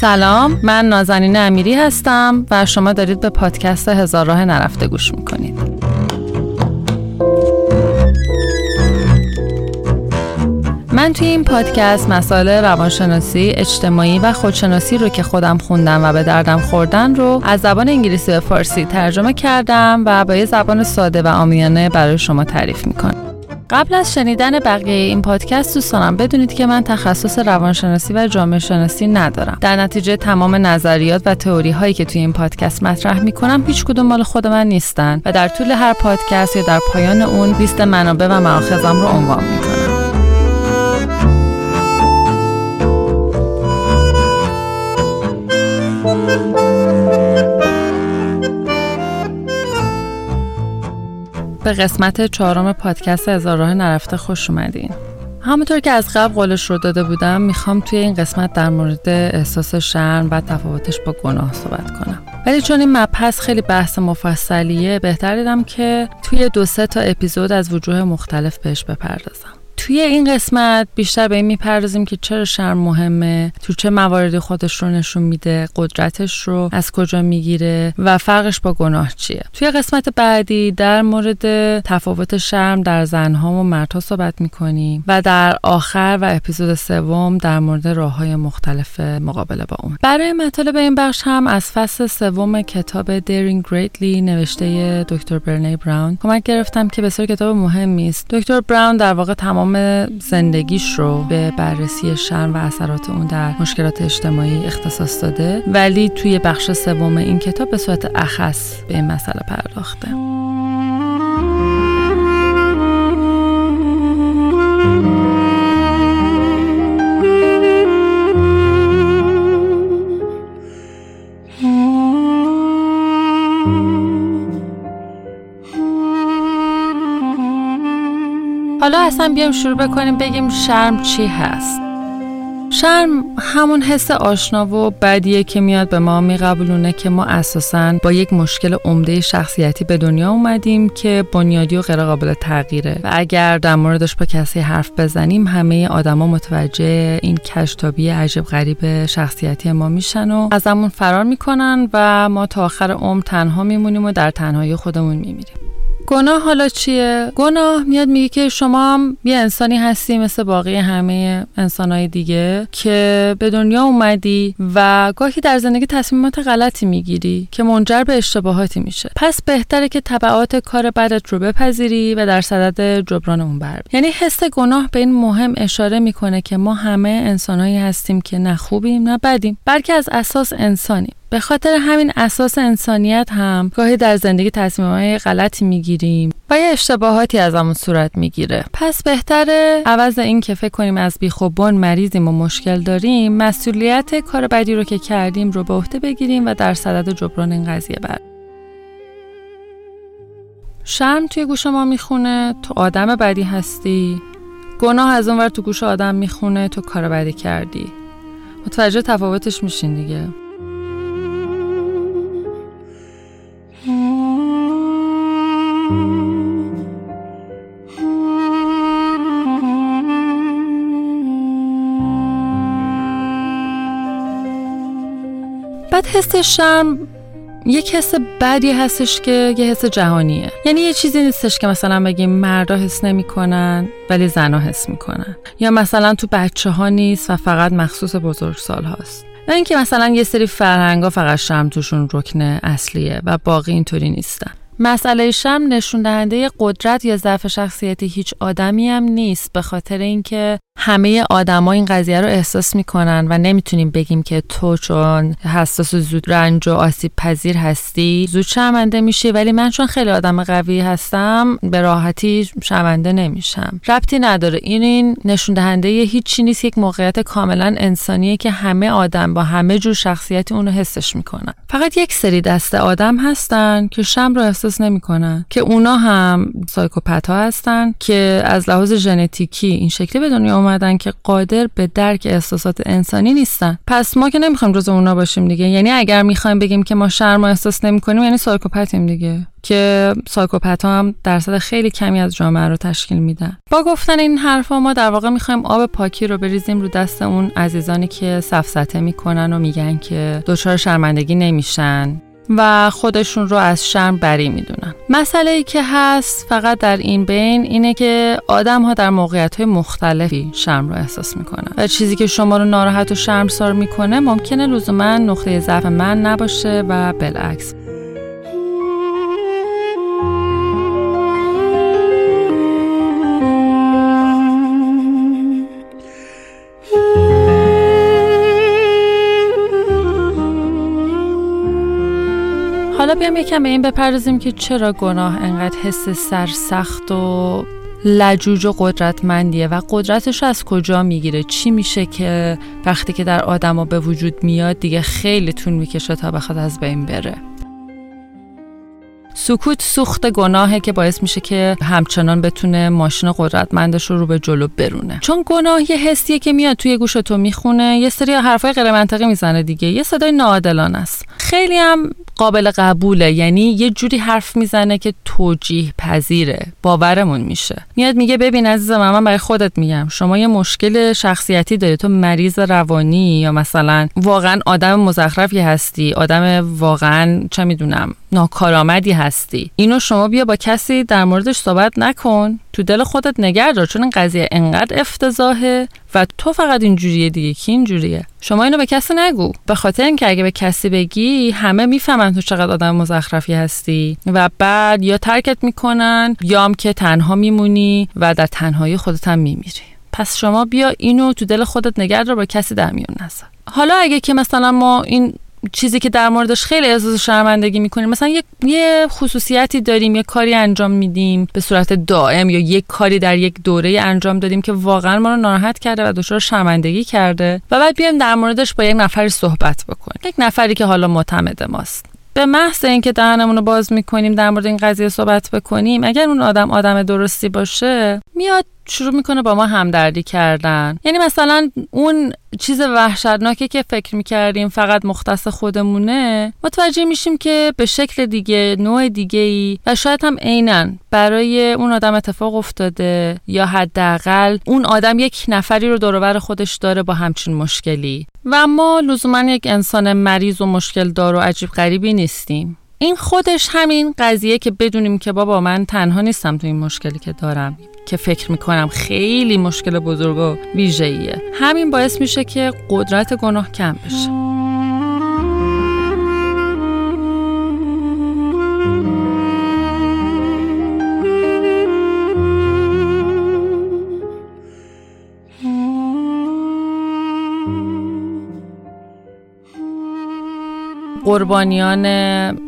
سلام من نازنین امیری هستم و شما دارید به پادکست هزار راه نرفته گوش می‌کنید من توی این پادکست مسائل روانشناسی، اجتماعی و خودشناسی رو که خودم خوندم و به دردم خوردن رو از زبان انگلیسی به فارسی ترجمه کردم و با یه زبان ساده و آمیانه برای شما تعریف می‌کنم. قبل از شنیدن بقیه این پادکست دوستانم بدونید که من تخصص روانشناسی و جامعه شناسی ندارم. در نتیجه تمام نظریات و تئوری هایی که توی این پادکست مطرح می‌کنم هیچ کدوم مال خود من نیستن و در طول هر پادکست یا در پایان اون لیست منابع و مآخذم رو عنوان می‌کنم. به قسمت چهارم پادکست هزار راه نرفته خوش اومدین. همونطور که از قبل قولش رو داده بودم می‌خوام توی این قسمت در مورد احساس شرم و تفاوتش با گناه صحبت کنم. ولی چون این مبحث خیلی بحث مفصلیه بهتر دیدم که توی دو سه تا اپیزود از وجوه مختلف بهش بپردازم. توی این قسمت بیشتر به این می‌پردازیم که چرا شرم مهمه تو چه مواردی خودش رو نشون میده قدرتش رو از کجا می‌گیره و فرقش با گناه چیه. توی قسمت بعدی در مورد تفاوت شرم در زنها و مردها صحبت می‌کنیم و در آخر و اپیزود سوم در مورد راه های مختلف مقابله با اون. برای مطالب این بخش هم از فصل سوم کتاب دیرینگ گریتلی نوشته دکتر برنی براون کمک گرفتم که بسیار کتاب مهمی است. دکتر براون در واقع تمام زندگیش رو به بررسی شرم و اثرات اون در مشکلات اجتماعی اختصاص داده ولی توی بخش سوم این کتاب به صورت اخص به این مسئله پرداخته. حالا اصلا بیایم شروع بکنیم بگیم شرم چی هست. شرم همون حس آشنا و بدیه که میاد به ما میقبولونه که ما اساسا با یک مشکل عمده شخصیتی به دنیا اومدیم که بنیادی و غیرقابل تغییره. و اگر در موردش با کسی حرف بزنیم همه آدما متوجه این کشتابی عجب غریب شخصیتی ما میشن و ازمون فرار می‌کنن و ما تا آخر عمر تنها میمونیم و در تنهایی خودمون میمیریم. گناه حالا چیه؟ گناه میاد میگه که شما هم یه انسانی هستی مثل باقی همه انسانهای دیگه که به دنیا اومدی و گاهی در زندگی تصمیمات غلطی می‌گیری که منجر به اشتباهاتی میشه. پس بهتره که تبعات کار بدت رو بپذیری و در صدد جبران اون بر. یعنی حس گناه به این مهم اشاره می‌کنه که ما همه انسانهایی هستیم که نه خوبیم نه بدیم بلکه از اساس انسانیم. به خاطر همین اساس انسانیت هم گاهی در زندگی تصمیمهای غلطی می‌گیریم و یه اشتباهاتی از همون صورت می‌گیره. پس بهتره عوض این که فکر کنیم از بیخوبان مریضیم و مشکل داریم مسئولیت کار بدی رو که کردیم رو به عهده بگیریم و در صدد جبران این قضیه بر. شرم توی گوش ما می‌خونه تو آدم بدی هستی. گناه از اونور تو گوش آدم می‌خونه تو کار بدی کردی. متوجه تفاوتش میشین دیگه. حس شرم یک حس بدی هستش که یه حس جهانیه. یعنی یه چیزی نیستش که مثلا بگیم مردا حس نمی‌کنن ولی زنا حس می‌کنن. یا مثلا تو بچه ها نیست و فقط مخصوص بزرگ سال هاست. و اینکه مثلا یه سری فرهنگا فقط شرم توشون رکن اصلیه و باقی اینطوری نیستن. مسئله شم نشون دهنده قدرت یا ضعف شخصیتی هیچ آدمی هم نیست به خاطر اینکه همه آدما این قضیه رو احساس می‌کنن و نمی‌تونیم بگیم که تو چون حساس و زود رنج و آسیب پذیر هستی زود شرمنده میشی. ولی من چون خیلی آدم قوی هستم به راحتی شرمنده نمیشم. ربطی نداره. این این نشون دهنده هیچی نیست. یک موقعیت کاملا انسانیه که همه آدم با همه جور شخصیتی اونو حسش می‌کنن. فقط یک سری دسته آدم هستن که شرم رو احساس نمی‌کنن. که اونا هم psychopath ها هستن که از لحاظ ژنتیکی این شکلی به دنیا اومدن که قادر به درک احساسات انسانی نیستن. پس ما که نمی‌خوایم جز اونا باشیم دیگه. یعنی اگر می‌خوایم بگیم که ما شرم احساس نمی‌کنیم یعنی psychopath یم دیگه. که psychopath هم درصد خیلی کمی از جامعه رو تشکیل میدن. با گفتن این حرفا ما در واقع می‌خوایم آب پاکی رو بریزیم رو دست اون عزیزانی که سفسطه می‌کنن و میگن که دچار شرمندگی نمیشن. و خودشون رو از شرم بری می‌دونن. مسئله ای که هست فقط در این بین اینه که آدم ها در موقعیت های مختلفی شرم رو احساس می‌کنن. و چیزی که شما رو ناراحت و شرمسار می‌کنه ممکنه لزوما نقطه ضعف من نباشه و بالعکس. حالا بیام یکم به این بپردازیم که چرا گناه انقدر حس سرسخت و لجوج و قدرتمندیه و قدرتش از کجا می‌گیره؟ چی میشه که وقتی که در آدما به وجود میاد دیگه خیلی طول می‌کشه تا بخواد از بین بره؟ سکوت سوخت گناهه که باعث میشه که همچنان بتونه ماشین قدرتمندش رو رو به جلو برونه. چون گناه یه حسیه که میاد توی گوش تو می‌خونه یه سری حرفای غیر منطقی می‌زنه دیگه. یه صدای ناعادلانه است. خیلی هم قابل قبوله. یعنی یه جوری حرف می‌زنه که توجیه پذیره باورمون میشه. میاد میگه ببین عزیز من من برای خودت میگم. شما یه مشکل شخصیتی داری. تو مریض روانی یا مثلا واقعا آدم مزخرفی هستی. آدم واقعا چه می‌دونم ناکارآمدی هستی اینو شما بیا با کسی در موردش صحبت نکن. تو دل خودت نگه دار چون این قضیه انقدر افتضاحه و تو فقط اینجوریه دیگه. کی اینجوریه شما اینو به کسی نگو. به خاطر اینکه اگه به کسی بگی همه می‌فهمن تو چقدر آدم مزخرفی هستی. و بعد یا ترکت می‌کنن یا هم که تنها میمونی و در تنهایی خودت هم میمیری. پس شما بیا اینو تو دل خودت نگه دار با کسی در میون نذار. حالا اگه که مثلا ما این چیزی که در موردش خیلی احساس شرمندگی می‌کنیم. مثلا یه،, خصوصیتی داریم یه کاری انجام میدیم به صورت دائم یا یک کاری در یک دوره انجام دادیم که واقعا ما رو ناراحت کرده و دچار شرمندگی کرده و بعد بیایم در موردش با یک نفری صحبت بکنیم. یک نفری که حالا معتمد ماست. به محض اینکه دهنمون رو باز می‌کنیم در مورد این قضیه صحبت بکنیم اگر اون آدم آدم درستی باشه میاد شروع می‌کنه با ما همدردی کردن. یعنی مثلا اون چیز وحشتناکی که فکر می‌کردیم فقط مختص خودمونه متوجه میشیم که به شکل دیگه نوع دیگه ای و شاید هم عینا برای اون آدم اتفاق افتاده یا حداقل اون آدم یک نفری رو دوربر خودش داره با همچین مشکلی. و ما لزوما یک انسان مریض و مشکل دار و عجیب غریبی نیستیم. این خودش همین قضیه که بدونیم که بابا من تنها نیستم تو این مشکلی که دارم که فکر می‌کنم خیلی مشکل بزرگ و ویژه‌ایه. همین باعث میشه که قدرت گناه کم بشه. قربانیان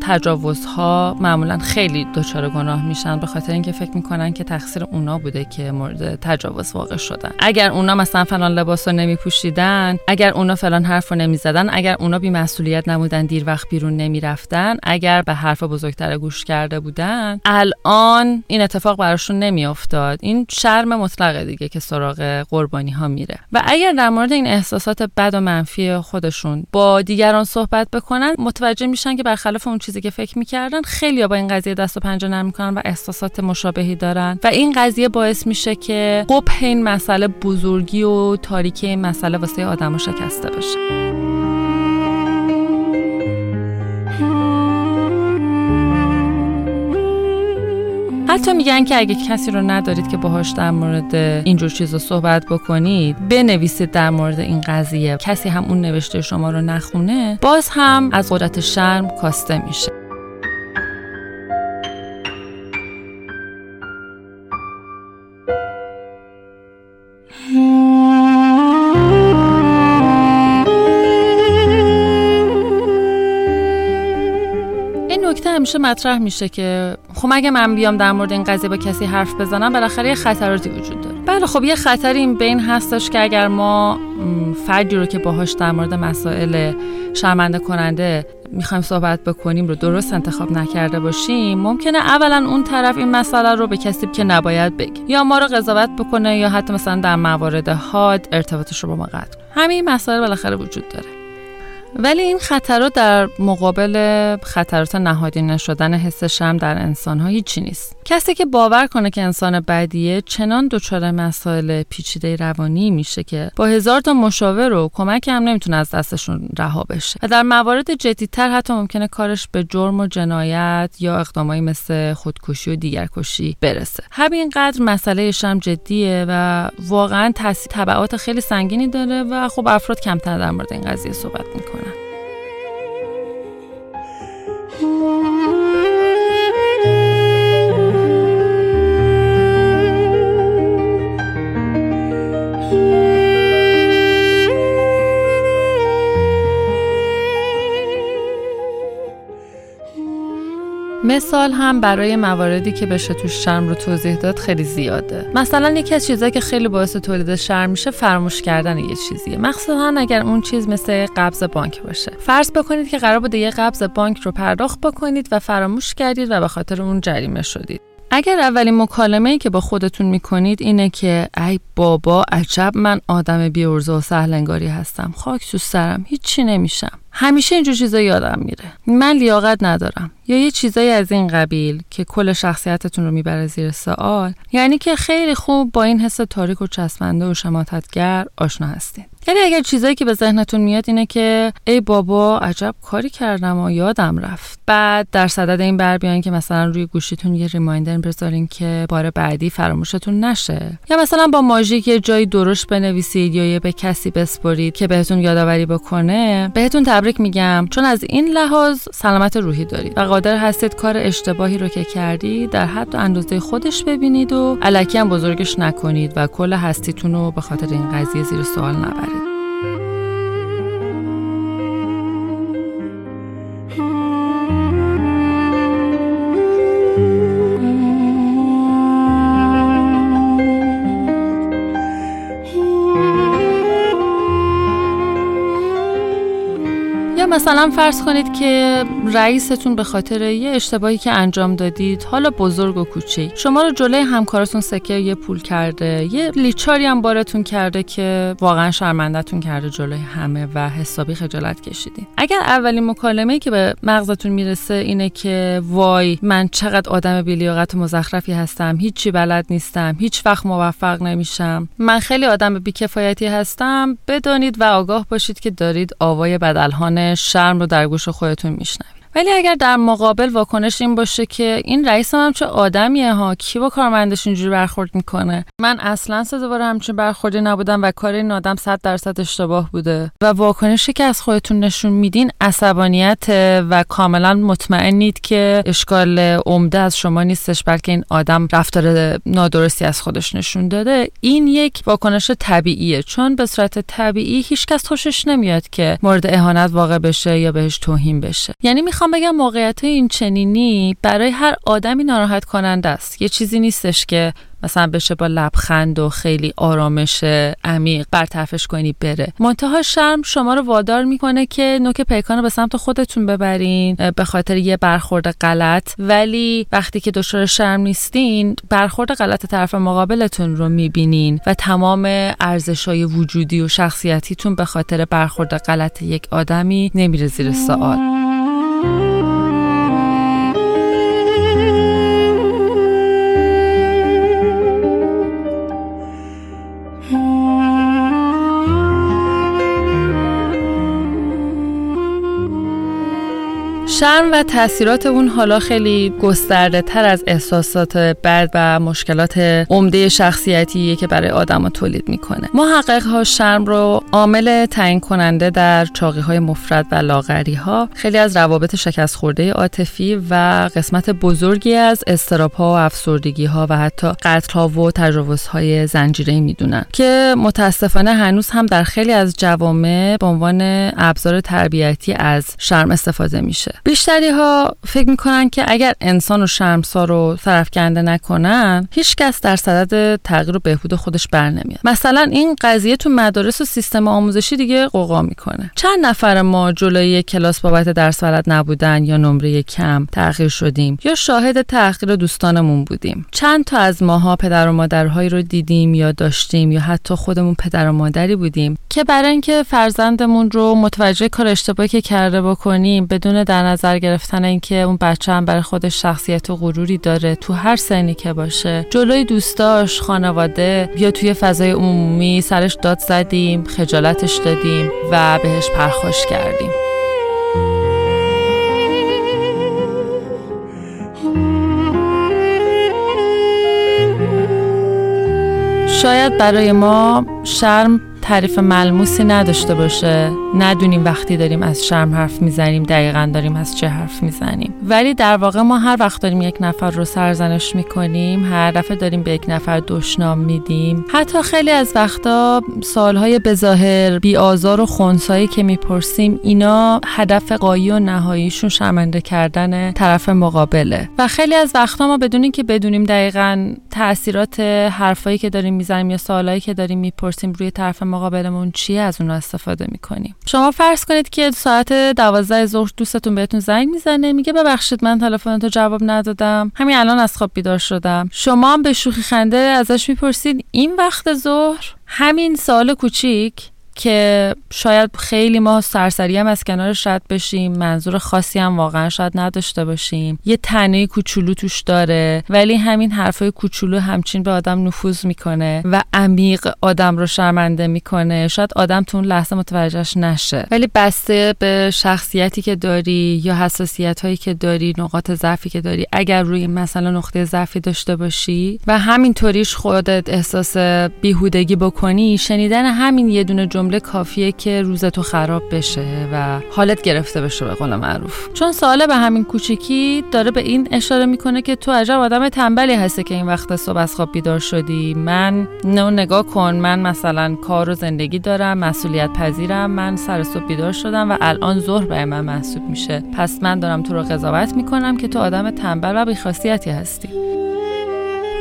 تجاوزها معمولا خیلی دچار گناه میشن به خاطر اینکه فکر می‌کنن که تقصیر اونا بوده که مورد تجاوز واقع شدن. اگر اونا مثلا فلان لباس رو نمیپوشیدن اگر اونا فلان حرف رو نمی‌زدن اگر اونا بی مسئولیت نبودن دیر وقت بیرون نمی‌رفتن اگر به حرف بزرگتر گوش کرده بودن الان این اتفاق براشون نمیافتاد. این شرم مطلقه دیگه که سراغ قربانی ها میره. و اگر در مورد این احساسات بد و منفی خودشون با دیگران صحبت بکنن متوجه میشن که برخلاف اون چیزی که فکر می‌کردن خیلی با این قضیه دست و پنجه نرم می‌کنن و احساسات مشابهی دارن. و این قضیه باعث میشه که قبح این مسئله بزرگی و تاریکی این مسئله واسه آدم شکسته بشه. حتی میگن که اگه کسی رو ندارید که باهاش در مورد اینجور چیزا صحبت بکنید بنویسید در مورد این قضیه. کسی هم اون نوشته شما رو نخونه باز هم از قدرت شرم کاسته میشه. همیشه مطرح میشه که خب اگه من بیام در مورد این قضیه با کسی حرف بزنم بالاخره یه خطراتی وجود داره. بله خب یه خطری این بین هستش که اگر ما فردی رو که باهاش در مورد مسائل شرمنده کننده می‌خوایم صحبت بکنیم رو درست انتخاب نکرده باشیم ممکنه اولا اون طرف این مسئله رو به کسی که نباید بگه. یا ما رو قضاوت بکنه یا حتی مثلا در موارد حاد ارتباطش رو با ما قطع همین مسائل بالاخره وجود داره. ولی این خطرات در مقابل خطرات نهادی نشدن حس شرم در انسان ها هیچی نیست. کسی که باور کنه که انسان بدیه چنان دچار مسائل پیچیده روانی میشه که با هزار تا مشاور و کمک هم نمی‌تونه از دستشون رها بشه. و در موارد جدیدتر حتی ممکنه کارش به جرم و جنایت یا اقدامایی مثل خودکشی و دیگرکشی برسه. همینقدر مسئله شرم جدیه و واقعا تاثیر تبعات خیلی سنگینی داره و خب افراد کمتر در مورد این قضیه صحبت می‌کنن. مثال هم برای مواردی که بشه توش شرم رو توضیح داد خیلی زیاده. مثلا یکی از چیزهایی که خیلی باعث تولید شرم میشه فراموش کردن یه چیزیه. مخصوصا اگر اون چیز مثل قبض بانک باشه. فرض بکنید که قرار بوده یه قبض بانک رو پرداخت بکنید و فراموش کردید و به خاطر اون جریمه شدید. اگر اولین مکالمه ای که با خودتون می‌کنید اینه که ای بابا عجب من آدم بیورزه و سهلنگاری هستم. خاک تو سرم. هیچی نمیشم. همیشه اینجور چیزا یادم میره. من لیاقت ندارم. یا یه چیزایی از این قبیل که کل شخصیتتون رو می‌بره زیر سوال یعنی که خیلی خوب با این حس تاریک و چسبنده و شماتتگر آشنا هستین. یعنی اگر چیزایی که به ذهنتون میاد اینه که ای بابا عجب کاری کردم و یادم رفت. بعد در صدد این بر بیان که مثلا روی گوشیتون یه ریمایندر بذارین که بار بعدی فراموشتون نشه. یا مثلا با ماژیک یه جایی درشت بنویسید یا یه به کسی بسپرید که بهتون یادآوری بکنه بهتون تبریک میگم. چون از این لحاظ سلامت روحی دارید و قادر هستید کار اشتباهی رو که کردی در حد و اندازه خودش ببینید و علکی هم بزرگش نکنید و کل هستیتون رو به خاطر این قضیه زیر سوال نبرید. مثلا فرض کنید که رئیستون به خاطر یه اشتباهی که انجام دادید حالا بزرگ و کوچیک. شما رو جلوی همکارتون سکه یه پول کرده یه لیچاری هم بارتون کرده که واقعا شرمندتون کرده جلوی همه و حسابی خجالت کشیدین. اگر اولین مکالمه‌ای که به مغزتون می‌رسه اینه که وای من چقدر آدم بیلیاقت و مزخرفی هستم هیچی بلد نیستم هیچ وقت موفق نمیشم. من خیلی آدم بیکفایتی هستم. بدانید و آگاه باشید که دارید آوای بدلهان شرم رو در گوش خودتون میشنوید. ولی اگر در مقابل واکنش این باشه که این رئیس هم چه آدمیه ها کی با کارمندش اینجوری برخورد می‌کنه؟ من اصلا سزاوار همچین برخوردی نبودم و کار این آدم 100 درصد اشتباه بوده. و واکنشی که از خودتون نشون میدین عصبانیت و کاملا مطمئنید که اشکال عمده از شما نیستش بلکه این آدم رفتار نادرستی از خودش نشون داده. این یک واکنش طبیعیه. چون به صورت طبیعی هیچکس خوشش نمیاد که مورد اهانت واقع بشه یا بهش توهین بشه. یعنی می‌خوام بگم موقعیت این چنینی برای هر آدمی ناراحت کننده است. یه چیزی نیستش که مثلا بشه با لبخند و خیلی آرامش عمیق برطرفش کنی بره. منتها شرم شما رو وادار می‌کنه که نوک پیکان رو به سمت خودتون ببرین به خاطر یه برخورد غلط. ولی وقتی که دچار شرم نیستین برخورد غلط طرف مقابلتون رو می‌بینین و تمام ارزش های وجودی و شخصیتیتون به خاطر برخورد غلط یک آدمی نمیره زیر سوال. شرم و تاثیرات اون حالا خیلی گسترده تر از احساسات بد و مشکلات عمده شخصیتیه که برای آدم تولید می‌کنه. محقق ها شرم رو عامل تعیین کننده در چاقی های مفرد و لاغری ها خیلی از روابط شکست خورده عاطفی و قسمت بزرگی از استراب ها و افسردگی ها و حتی قتل ها و تجاوز های زنجیره می‌دونن که متاسفانه هنوز هم در خیلی از جوامع به عنوان ابزار تربیتی از شرم استفاده میشه. بیشتری ها فکر می‌کنن که اگر انسان و شرمسار رو سرفکنده نکنن هیچ کس در صدد تغییر و بهبود خودش بر نمیاد. مثلا این قضیه تو مدارس و سیستم آموزشی دیگه قوقا می‌کنه. چند نفر ما جلوی کلاس بابت درس بلد نبودن یا نمره کم تغییر شدیم یا شاهد تغییر دوستانمون بودیم. چند تا از ماها پدر و مادرهایی رو دیدیم یا داشتیم یا حتی خودمون پدر و مادری بودیم که برای اینکه فرزندمون رو متوجه کار اشتباهی که کرده بکنیم بدون در نظر گرفتن اینکه اون بچه هم برای خودش شخصیت و غروری داره تو هر سنی که باشه. جلوی دوستاش خانواده یا توی فضای عمومی سرش داد زدیم خجالتش دادیم و بهش پرخوش کردیم. شاید برای ما شرم تعریف ملموسی نداشته باشه. ندونیم وقتی داریم از شرم حرف می‌زنیم دقیقا داریم از چه حرف می‌زنیم. ولی در واقع ما هر وقت داریم یک نفر رو سرزنش می‌کنیم هر دفعه داریم به یک نفر دشنام میدیم. حتی خیلی از وقتا سالهای بظاهر بی آزار و خونسایی که می‌پرسیم اینا هدف قایی و نهاییشون شرمنده کردن طرف مقابله. و خیلی از وقتا ما بدونیم که بدونیم دقیقا تاثیرات حرفایی که داریم می‌زنیم یا سوالایی که داریم می‌پرسیم روی طرف مقابلمون چیه از اون استفاده می‌کنیم. شما فرض کنید که ساعت دوازده ظهر دوستتون بهتون زنگ می‌زنه میگه ببخشید من تلفن تو جواب ندادم. همین الان از خواب بیدار شدم. شما هم به شوخی خنده ازش می‌پرسید این وقت ظهر؟ همین سال کوچیک. که شاید خیلی ما سرسری هم از کنارش رد بشیم منظور خاصی هم واقعا شاید نداشته باشیم. یه تنه کوچولو توش داره ولی همین حرفای کوچولو همچین به آدم نفوذ می‌کنه و عمیق آدم رو شرمنده می‌کنه. شاید آدم تو اون لحظه متوجهش نشه. ولی بسته به شخصیتی که داری یا حساسیت هایی که داری نقاط ضعفی که داری اگر روی مثلا نقطه ضعفی داشته باشی و همینطوریش خودت احساس بیهودگی بکنی شنیدن همین یه دونه جمله کافیه که روزتو خراب بشه و حالت گرفته بشه به قول معروف. چون ساله به همین کوچیکی داره به این اشاره می‌کنه که تو عجب آدم تنبلی هستی که این وقت صبح از خواب بیدار شدی. من نه نگاه کن. من مثلا کار و زندگی دارم مسئولیت پذیرم. من سر صبح بیدار شدم و الان ظهر به من محسوب میشه. پس من دارم تو رو قضاوت می‌کنم که تو آدم تنبل و بیخاصیتی هستی.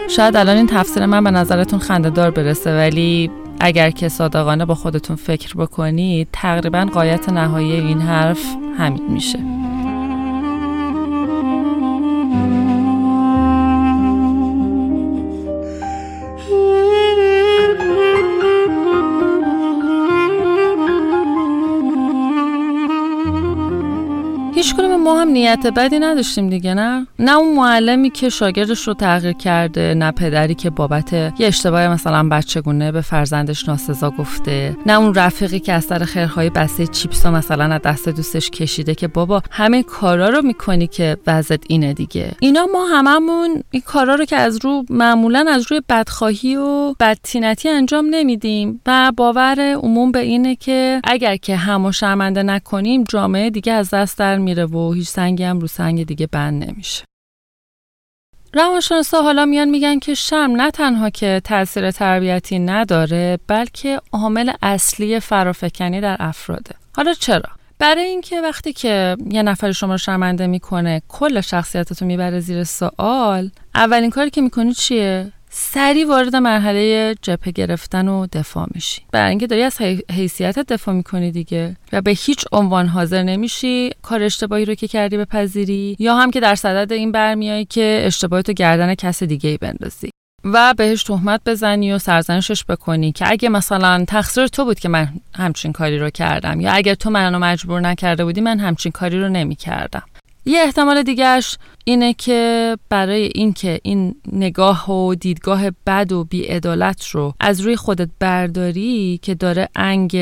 شاید الان این تفسیر من به نظرتون خندهدار برسه ولی اگر که صادقانه با خودتون فکر بکنید تقریبا قایت نهایی این حرف همین میشه. نیت بدی نداشتیم دیگه نه؟ نه اون معلمی که شاگردش رو تغییر کرده نه پدری که بابت یه اشتباه مثلا بچگونه به فرزندش ناسزا گفته نه اون رفیقی که از سر خیرهای بسته چیپس مثلا از دست دوستش کشیده که بابا همه کارا رو می‌کنی که وضعت اینه دیگه. اینا ما هممون این کارا رو که از رو معمولا از روی بدخواهی و بدتینتی انجام نمیدیم و باور عموم به اینه که اگر که همو شرمنده نکنیم جامعه دیگه از دست در میره و هیچ سنگی هم رو سنگ دیگه بند نمیشه. روانشناسا حالا میان میگن که شرم نه تنها که تاثیر تربیتی نداره بلکه عامل اصلی فرافکنی در افراده. حالا چرا؟ برای اینکه وقتی که یه نفر شما رو شرمنده می‌کنه کل شخصیتتو می‌بره زیر سوال اولین کاری که می‌کنی چیه؟ سری وارد مرحله جبهه گرفتن و دفاع میشی. برای اینکه داری از حیثیت دفاع می‌کنی دیگه و به هیچ عنوان حاضر نمیشی کار اشتباهی رو که کردی به پذیری یا هم که در صدد این برمیایی که اشتباهی تو گردن کس دیگه ای بندازی. و بهش تهمت بزنی و سرزنشش بکنی که اگه مثلا تقصیر تو بود که من همچین کاری رو کردم یا اگر تو منو مجبور نکرده بودی من همچین کاری رو نمی‌کردم. یه احتمال دیگهش اینه که برای اینکه این نگاه و دیدگاه بد و بیعدالت رو از روی خودت برداری که داره انگ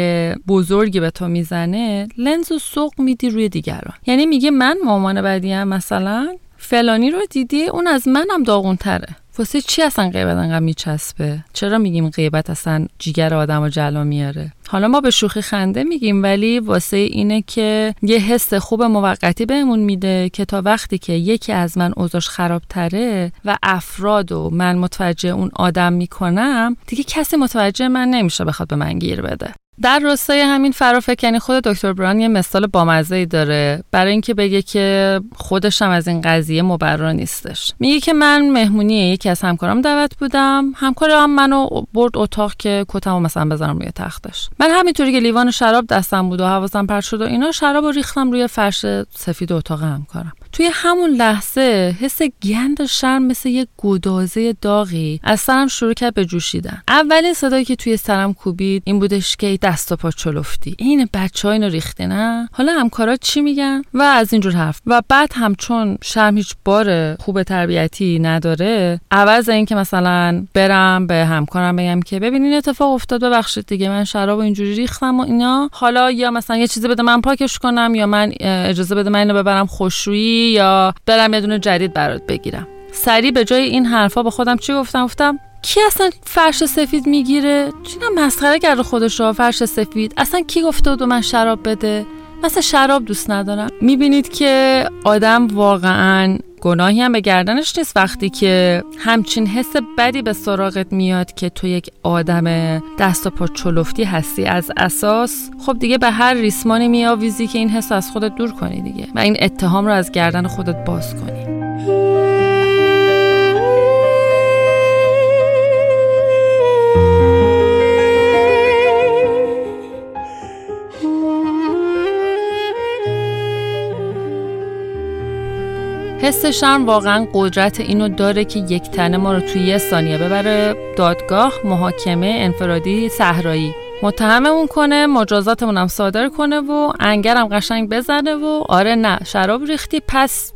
بزرگی به تو می‌زنه لنز و سوق میدی روی دیگران. یعنی میگه من مامان بدیم مثلا فلانی رو دیدی اون از منم داغونتره. واسه چی اصلا غیبت انقدر میچسبه؟ چرا میگیم غیبت اصلا جیگر آدم و جلا میاره؟ حالا ما به شوخی خنده میگیم ولی واسه اینه که یه حس خوب موقتی بهمون میده که تا وقتی که یکی از من اوضاش خرابتره و افراد و من متوجه اون آدم می‌کنم دیگه کسی متوجه من نمیشه بخواد به من گیر بده. در راستای همین فرافکنی خود دکتر بران یه مثال بامزه ای داره برای اینکه بگه که خودش هم از این قضیه مبرا نیستش. میگه که من مهمونی یکی از همکارام دعوت بودم. همکارم منو برد اتاق که کتمو مثلا بذارم روی تختش. من همینطوری که لیوان شراب دستم بود و حواسم پرت شد و اینا شراب رو ریختم روی فرش سفید اتاق همکارم. توی همون لحظه حس گند شرم مثل یه گدازه داغی از سرم شروع کرد به جوشیدن. اولین صدایی که توی سرم کوبید این بودش که دست و پا چلفتی. این بچه اینو ریخته نه؟ حالا همکارا چی میگن؟ و از اینجور حرف. و بعد هم چون شرم هیچ بار خوب تربیتی نداره عوض این که مثلا برم به همکارم بگم که ببین این اتفاق افتاد ببخشید دیگه من شراب اینجوری ریختم و اینا. حالا یا مثلا یه چیزی بده من پاکش کنم یا من اجازه بده من اینو ببرم خوشرویی یا برم یه دونه جدید برات بگیرم. سریع به جای این حرفا با خودم چی گفتم؟ گفتم کی اصلا فرش سفید می‌گیره؟ چینا مسخره کرده خودش رو فرش سفید؟ اصلا کی گفته بود من شراب بده؟ مثلا شراب دوست ندارم. می‌بینید که آدم واقعا گناهی هم به گردنش نیست وقتی که همچین حس بدی به سراغت میاد که تو یک آدم دست و پا چلفتی هستی. از اساس خب دیگه به هر ریسمانی میآویزی که این حس از خودت دور کنی دیگه و این اتهام رو از گردن خودت باز کنی. حس شرم واقعا قدرت اینو داره که یک تنه ما رو توی یه ثانیه ببره. دادگاه محاکمه انفرادی صحرایی. متهممون کنه مجازاتمون هم صادر کنه و انگرم قشنگ بزنه و آره نه شراب ریختی پس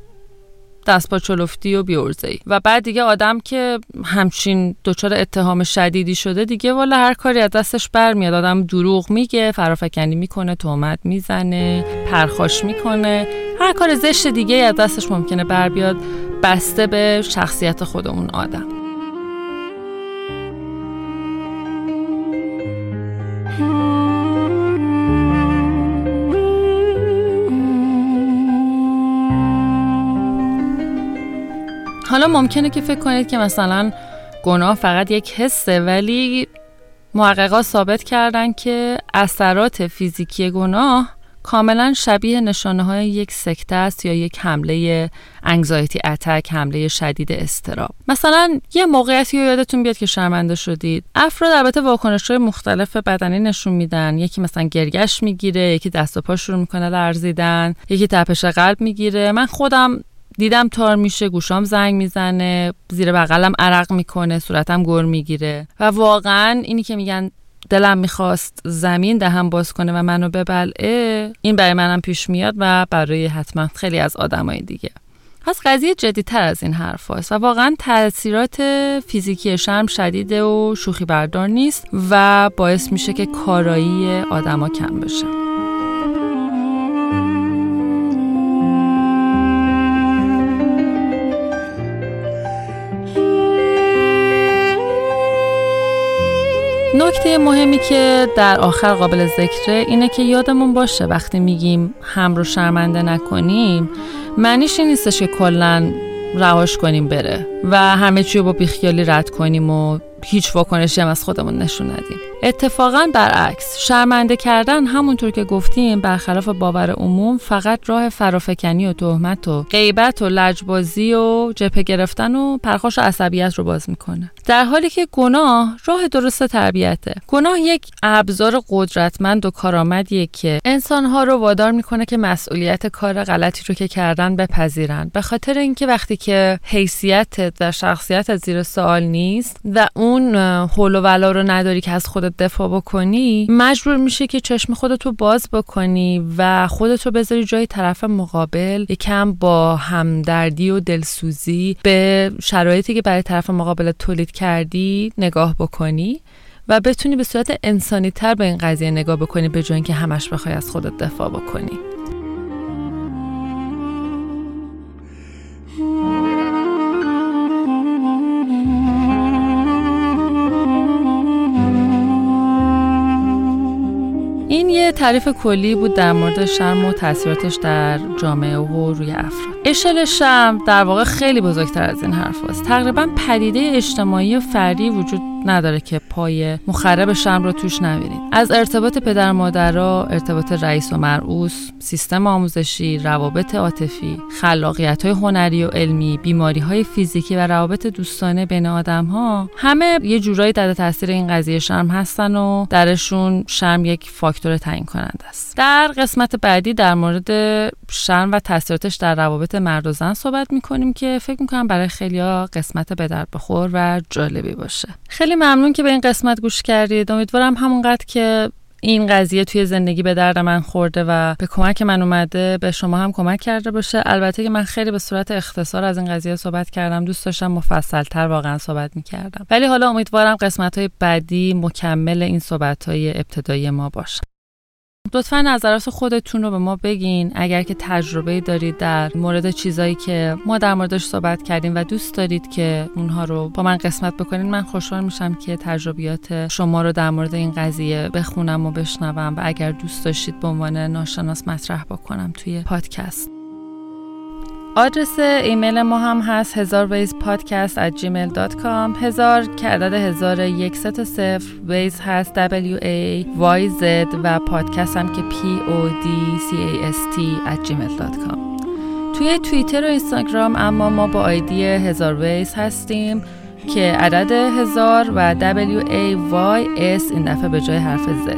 دست با چلفتی و بیورزهی و بعد دیگه آدم که همچین دچار اتهام شدیدی شده دیگه والا هر کاری از دستش برمیاد. آدم دروغ میگه فرافکنی می‌کنه تهمت می‌زنه پرخاش می‌کنه. هر کار زشت دیگه از دستش ممکنه بر بیاد بسته به شخصیت خودمون آدم. حالا ممکنه که فکر کنید که مثلا گناه فقط یک حسه ولی محققا ثابت کردن که اثرات فیزیکی گناه کاملا شبیه نشانه های یک سکته است یا یک حمله انگزایتی اتک حمله شدید استراب مثلا یه موقعیتی رو یادتون بیاد که شرمنده شدید. افراد البته واکنش های مختلف بدنی نشون میدن. یکی مثلا گرگش می‌گیره یکی دست و پا شروع می‌کنه لرزیدن یکی تپش قلب می‌گیره. من خودم دیدم تار میشه گوشام زنگ می‌زنه زیر بغلم عرق می‌کنه صورتم گر می‌گیره. و واقعا اینی که میگن دلم می‌خواست زمین دهم باز کنه و منو ببلعه این برای منم پیش میاد و برای حتما خیلی از آدمای دیگه. پس قضیه جدیتر از این حرف هست و واقعا تاثیرات فیزیکی شرم شدیده و شوخی بردار نیست و باعث میشه که کارایی آدما کم بشه. نکته مهمی که در آخر قابل ذکره اینه که یادمون باشه وقتی میگیم هم رو شرمنده نکنیم معنیش این نیستش که کلا رهاش کنیم بره. و همه چی رو با بیخیالی رد کنیم و هیچ واکنشی هم از خودمون نشون ندیم. اتفاقا برعکس شرمنده کردن همونطور که گفتیم برخلاف باور عموم فقط راه فرافکنی و تهمت و غیبت و لجبازی و جپه گرفتن و پرخاش و عصبیت رو باز می‌کنه. در حالی که گناه راه درست تربیته گناه یک ابزار قدرتمند و کارآمدیه که انسانها رو وادار می‌کنه که مسئولیت کار غلطی رو که کردن بپذیرن. به خاطر اینکه وقتی که حیثیتت و شخصیت زیر سوال نیست و اون حول و ولا رو نداری که از خودت دفاع بکنی مجبور میشه که چشم خودتو باز بکنی و خودتو بذاری جای طرف مقابل یکم با همدردی و دلسوزی به شرایطی که برای طرف مقابل تولید کردی نگاه بکنی و بتونی به صورت انسانی تر به این قضیه نگاه بکنی به جای اینکه همش بخوای از خودت دفاع بکنی. تعریف کلی بود در مورد شرم و تاثیراتش در جامعه و روی افراد اشل شرم در واقع خیلی بزرگتر از این حرف هست. تقریبا پدیده اجتماعی و فردی وجود نداره که پای مخرب شرم رو توش نبینید. از ارتباط پدر مادرها ارتباط رئیس و مرعوس سیستم آموزشی روابط عاطفی خلاقیت های هنری و علمی بیماری های فیزیکی و روابط دوستانه بین آدم ها همه یه جورایی در تاثیر این قضیه شرم هستن و درشون شرم یک فاکتور تعیین کننده است. در قسمت بعدی در مورد شرم و تاثیراتش در روابط مرد و زن صحبت می‌کنیم که فکر می‌کنم برای خیلیا قسمت به درد بخور و جالبی باشه. خیلی ممنون که به این قسمت گوش کردید. امیدوارم همونقدر که این قضیه توی زندگی به درد من خورده و به کمک من اومده به شما هم کمک کرده باشه. البته که من خیلی به صورت اختصار از این قضیه صحبت کردم. دوست داشتم مفصل تر واقعا صحبت می‌کردم. ولی حالا امیدوارم قسمت های بعدی مکمل این صحبت های ابتدایی ما باشه لطفا نظرات خودتون رو به ما بگین. اگر که تجربه دارید در مورد چیزایی که ما در موردش صحبت کردیم و دوست دارید که اونها رو با من قسمت بکنین من خوشحال میشم که تجربیات شما رو در مورد این قضیه بخونم و بشنوم و اگر دوست داشتید به عنوان ناشناس مطرح بکنم توی پادکست. آدرس ایمیل ما هم هست هزار wayz podcast at gmail.com هزار که عدد هزار یک ست صفر wayz هست w a y z و پادکست هم که p o d c a s t at gmail.com توی توییتر و اینستاگرام اما ما با آیدی هزار ویز هستیم که عدد هزار و w a y s این دفعه به جای حرف z.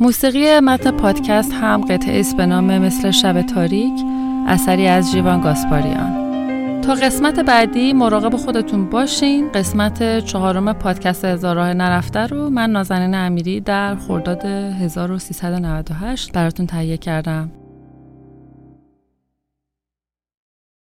موسیقی متن پادکست هم قطعه است به نام مثل شب تاریک. اثری از جیوان گاسپاریان. تا قسمت بعدی مراقب خودتون باشین. قسمت چهارم پادکست هزار راه نرفته رو من نازنین امیری در خرداد 1398 براتون تهیه کردم.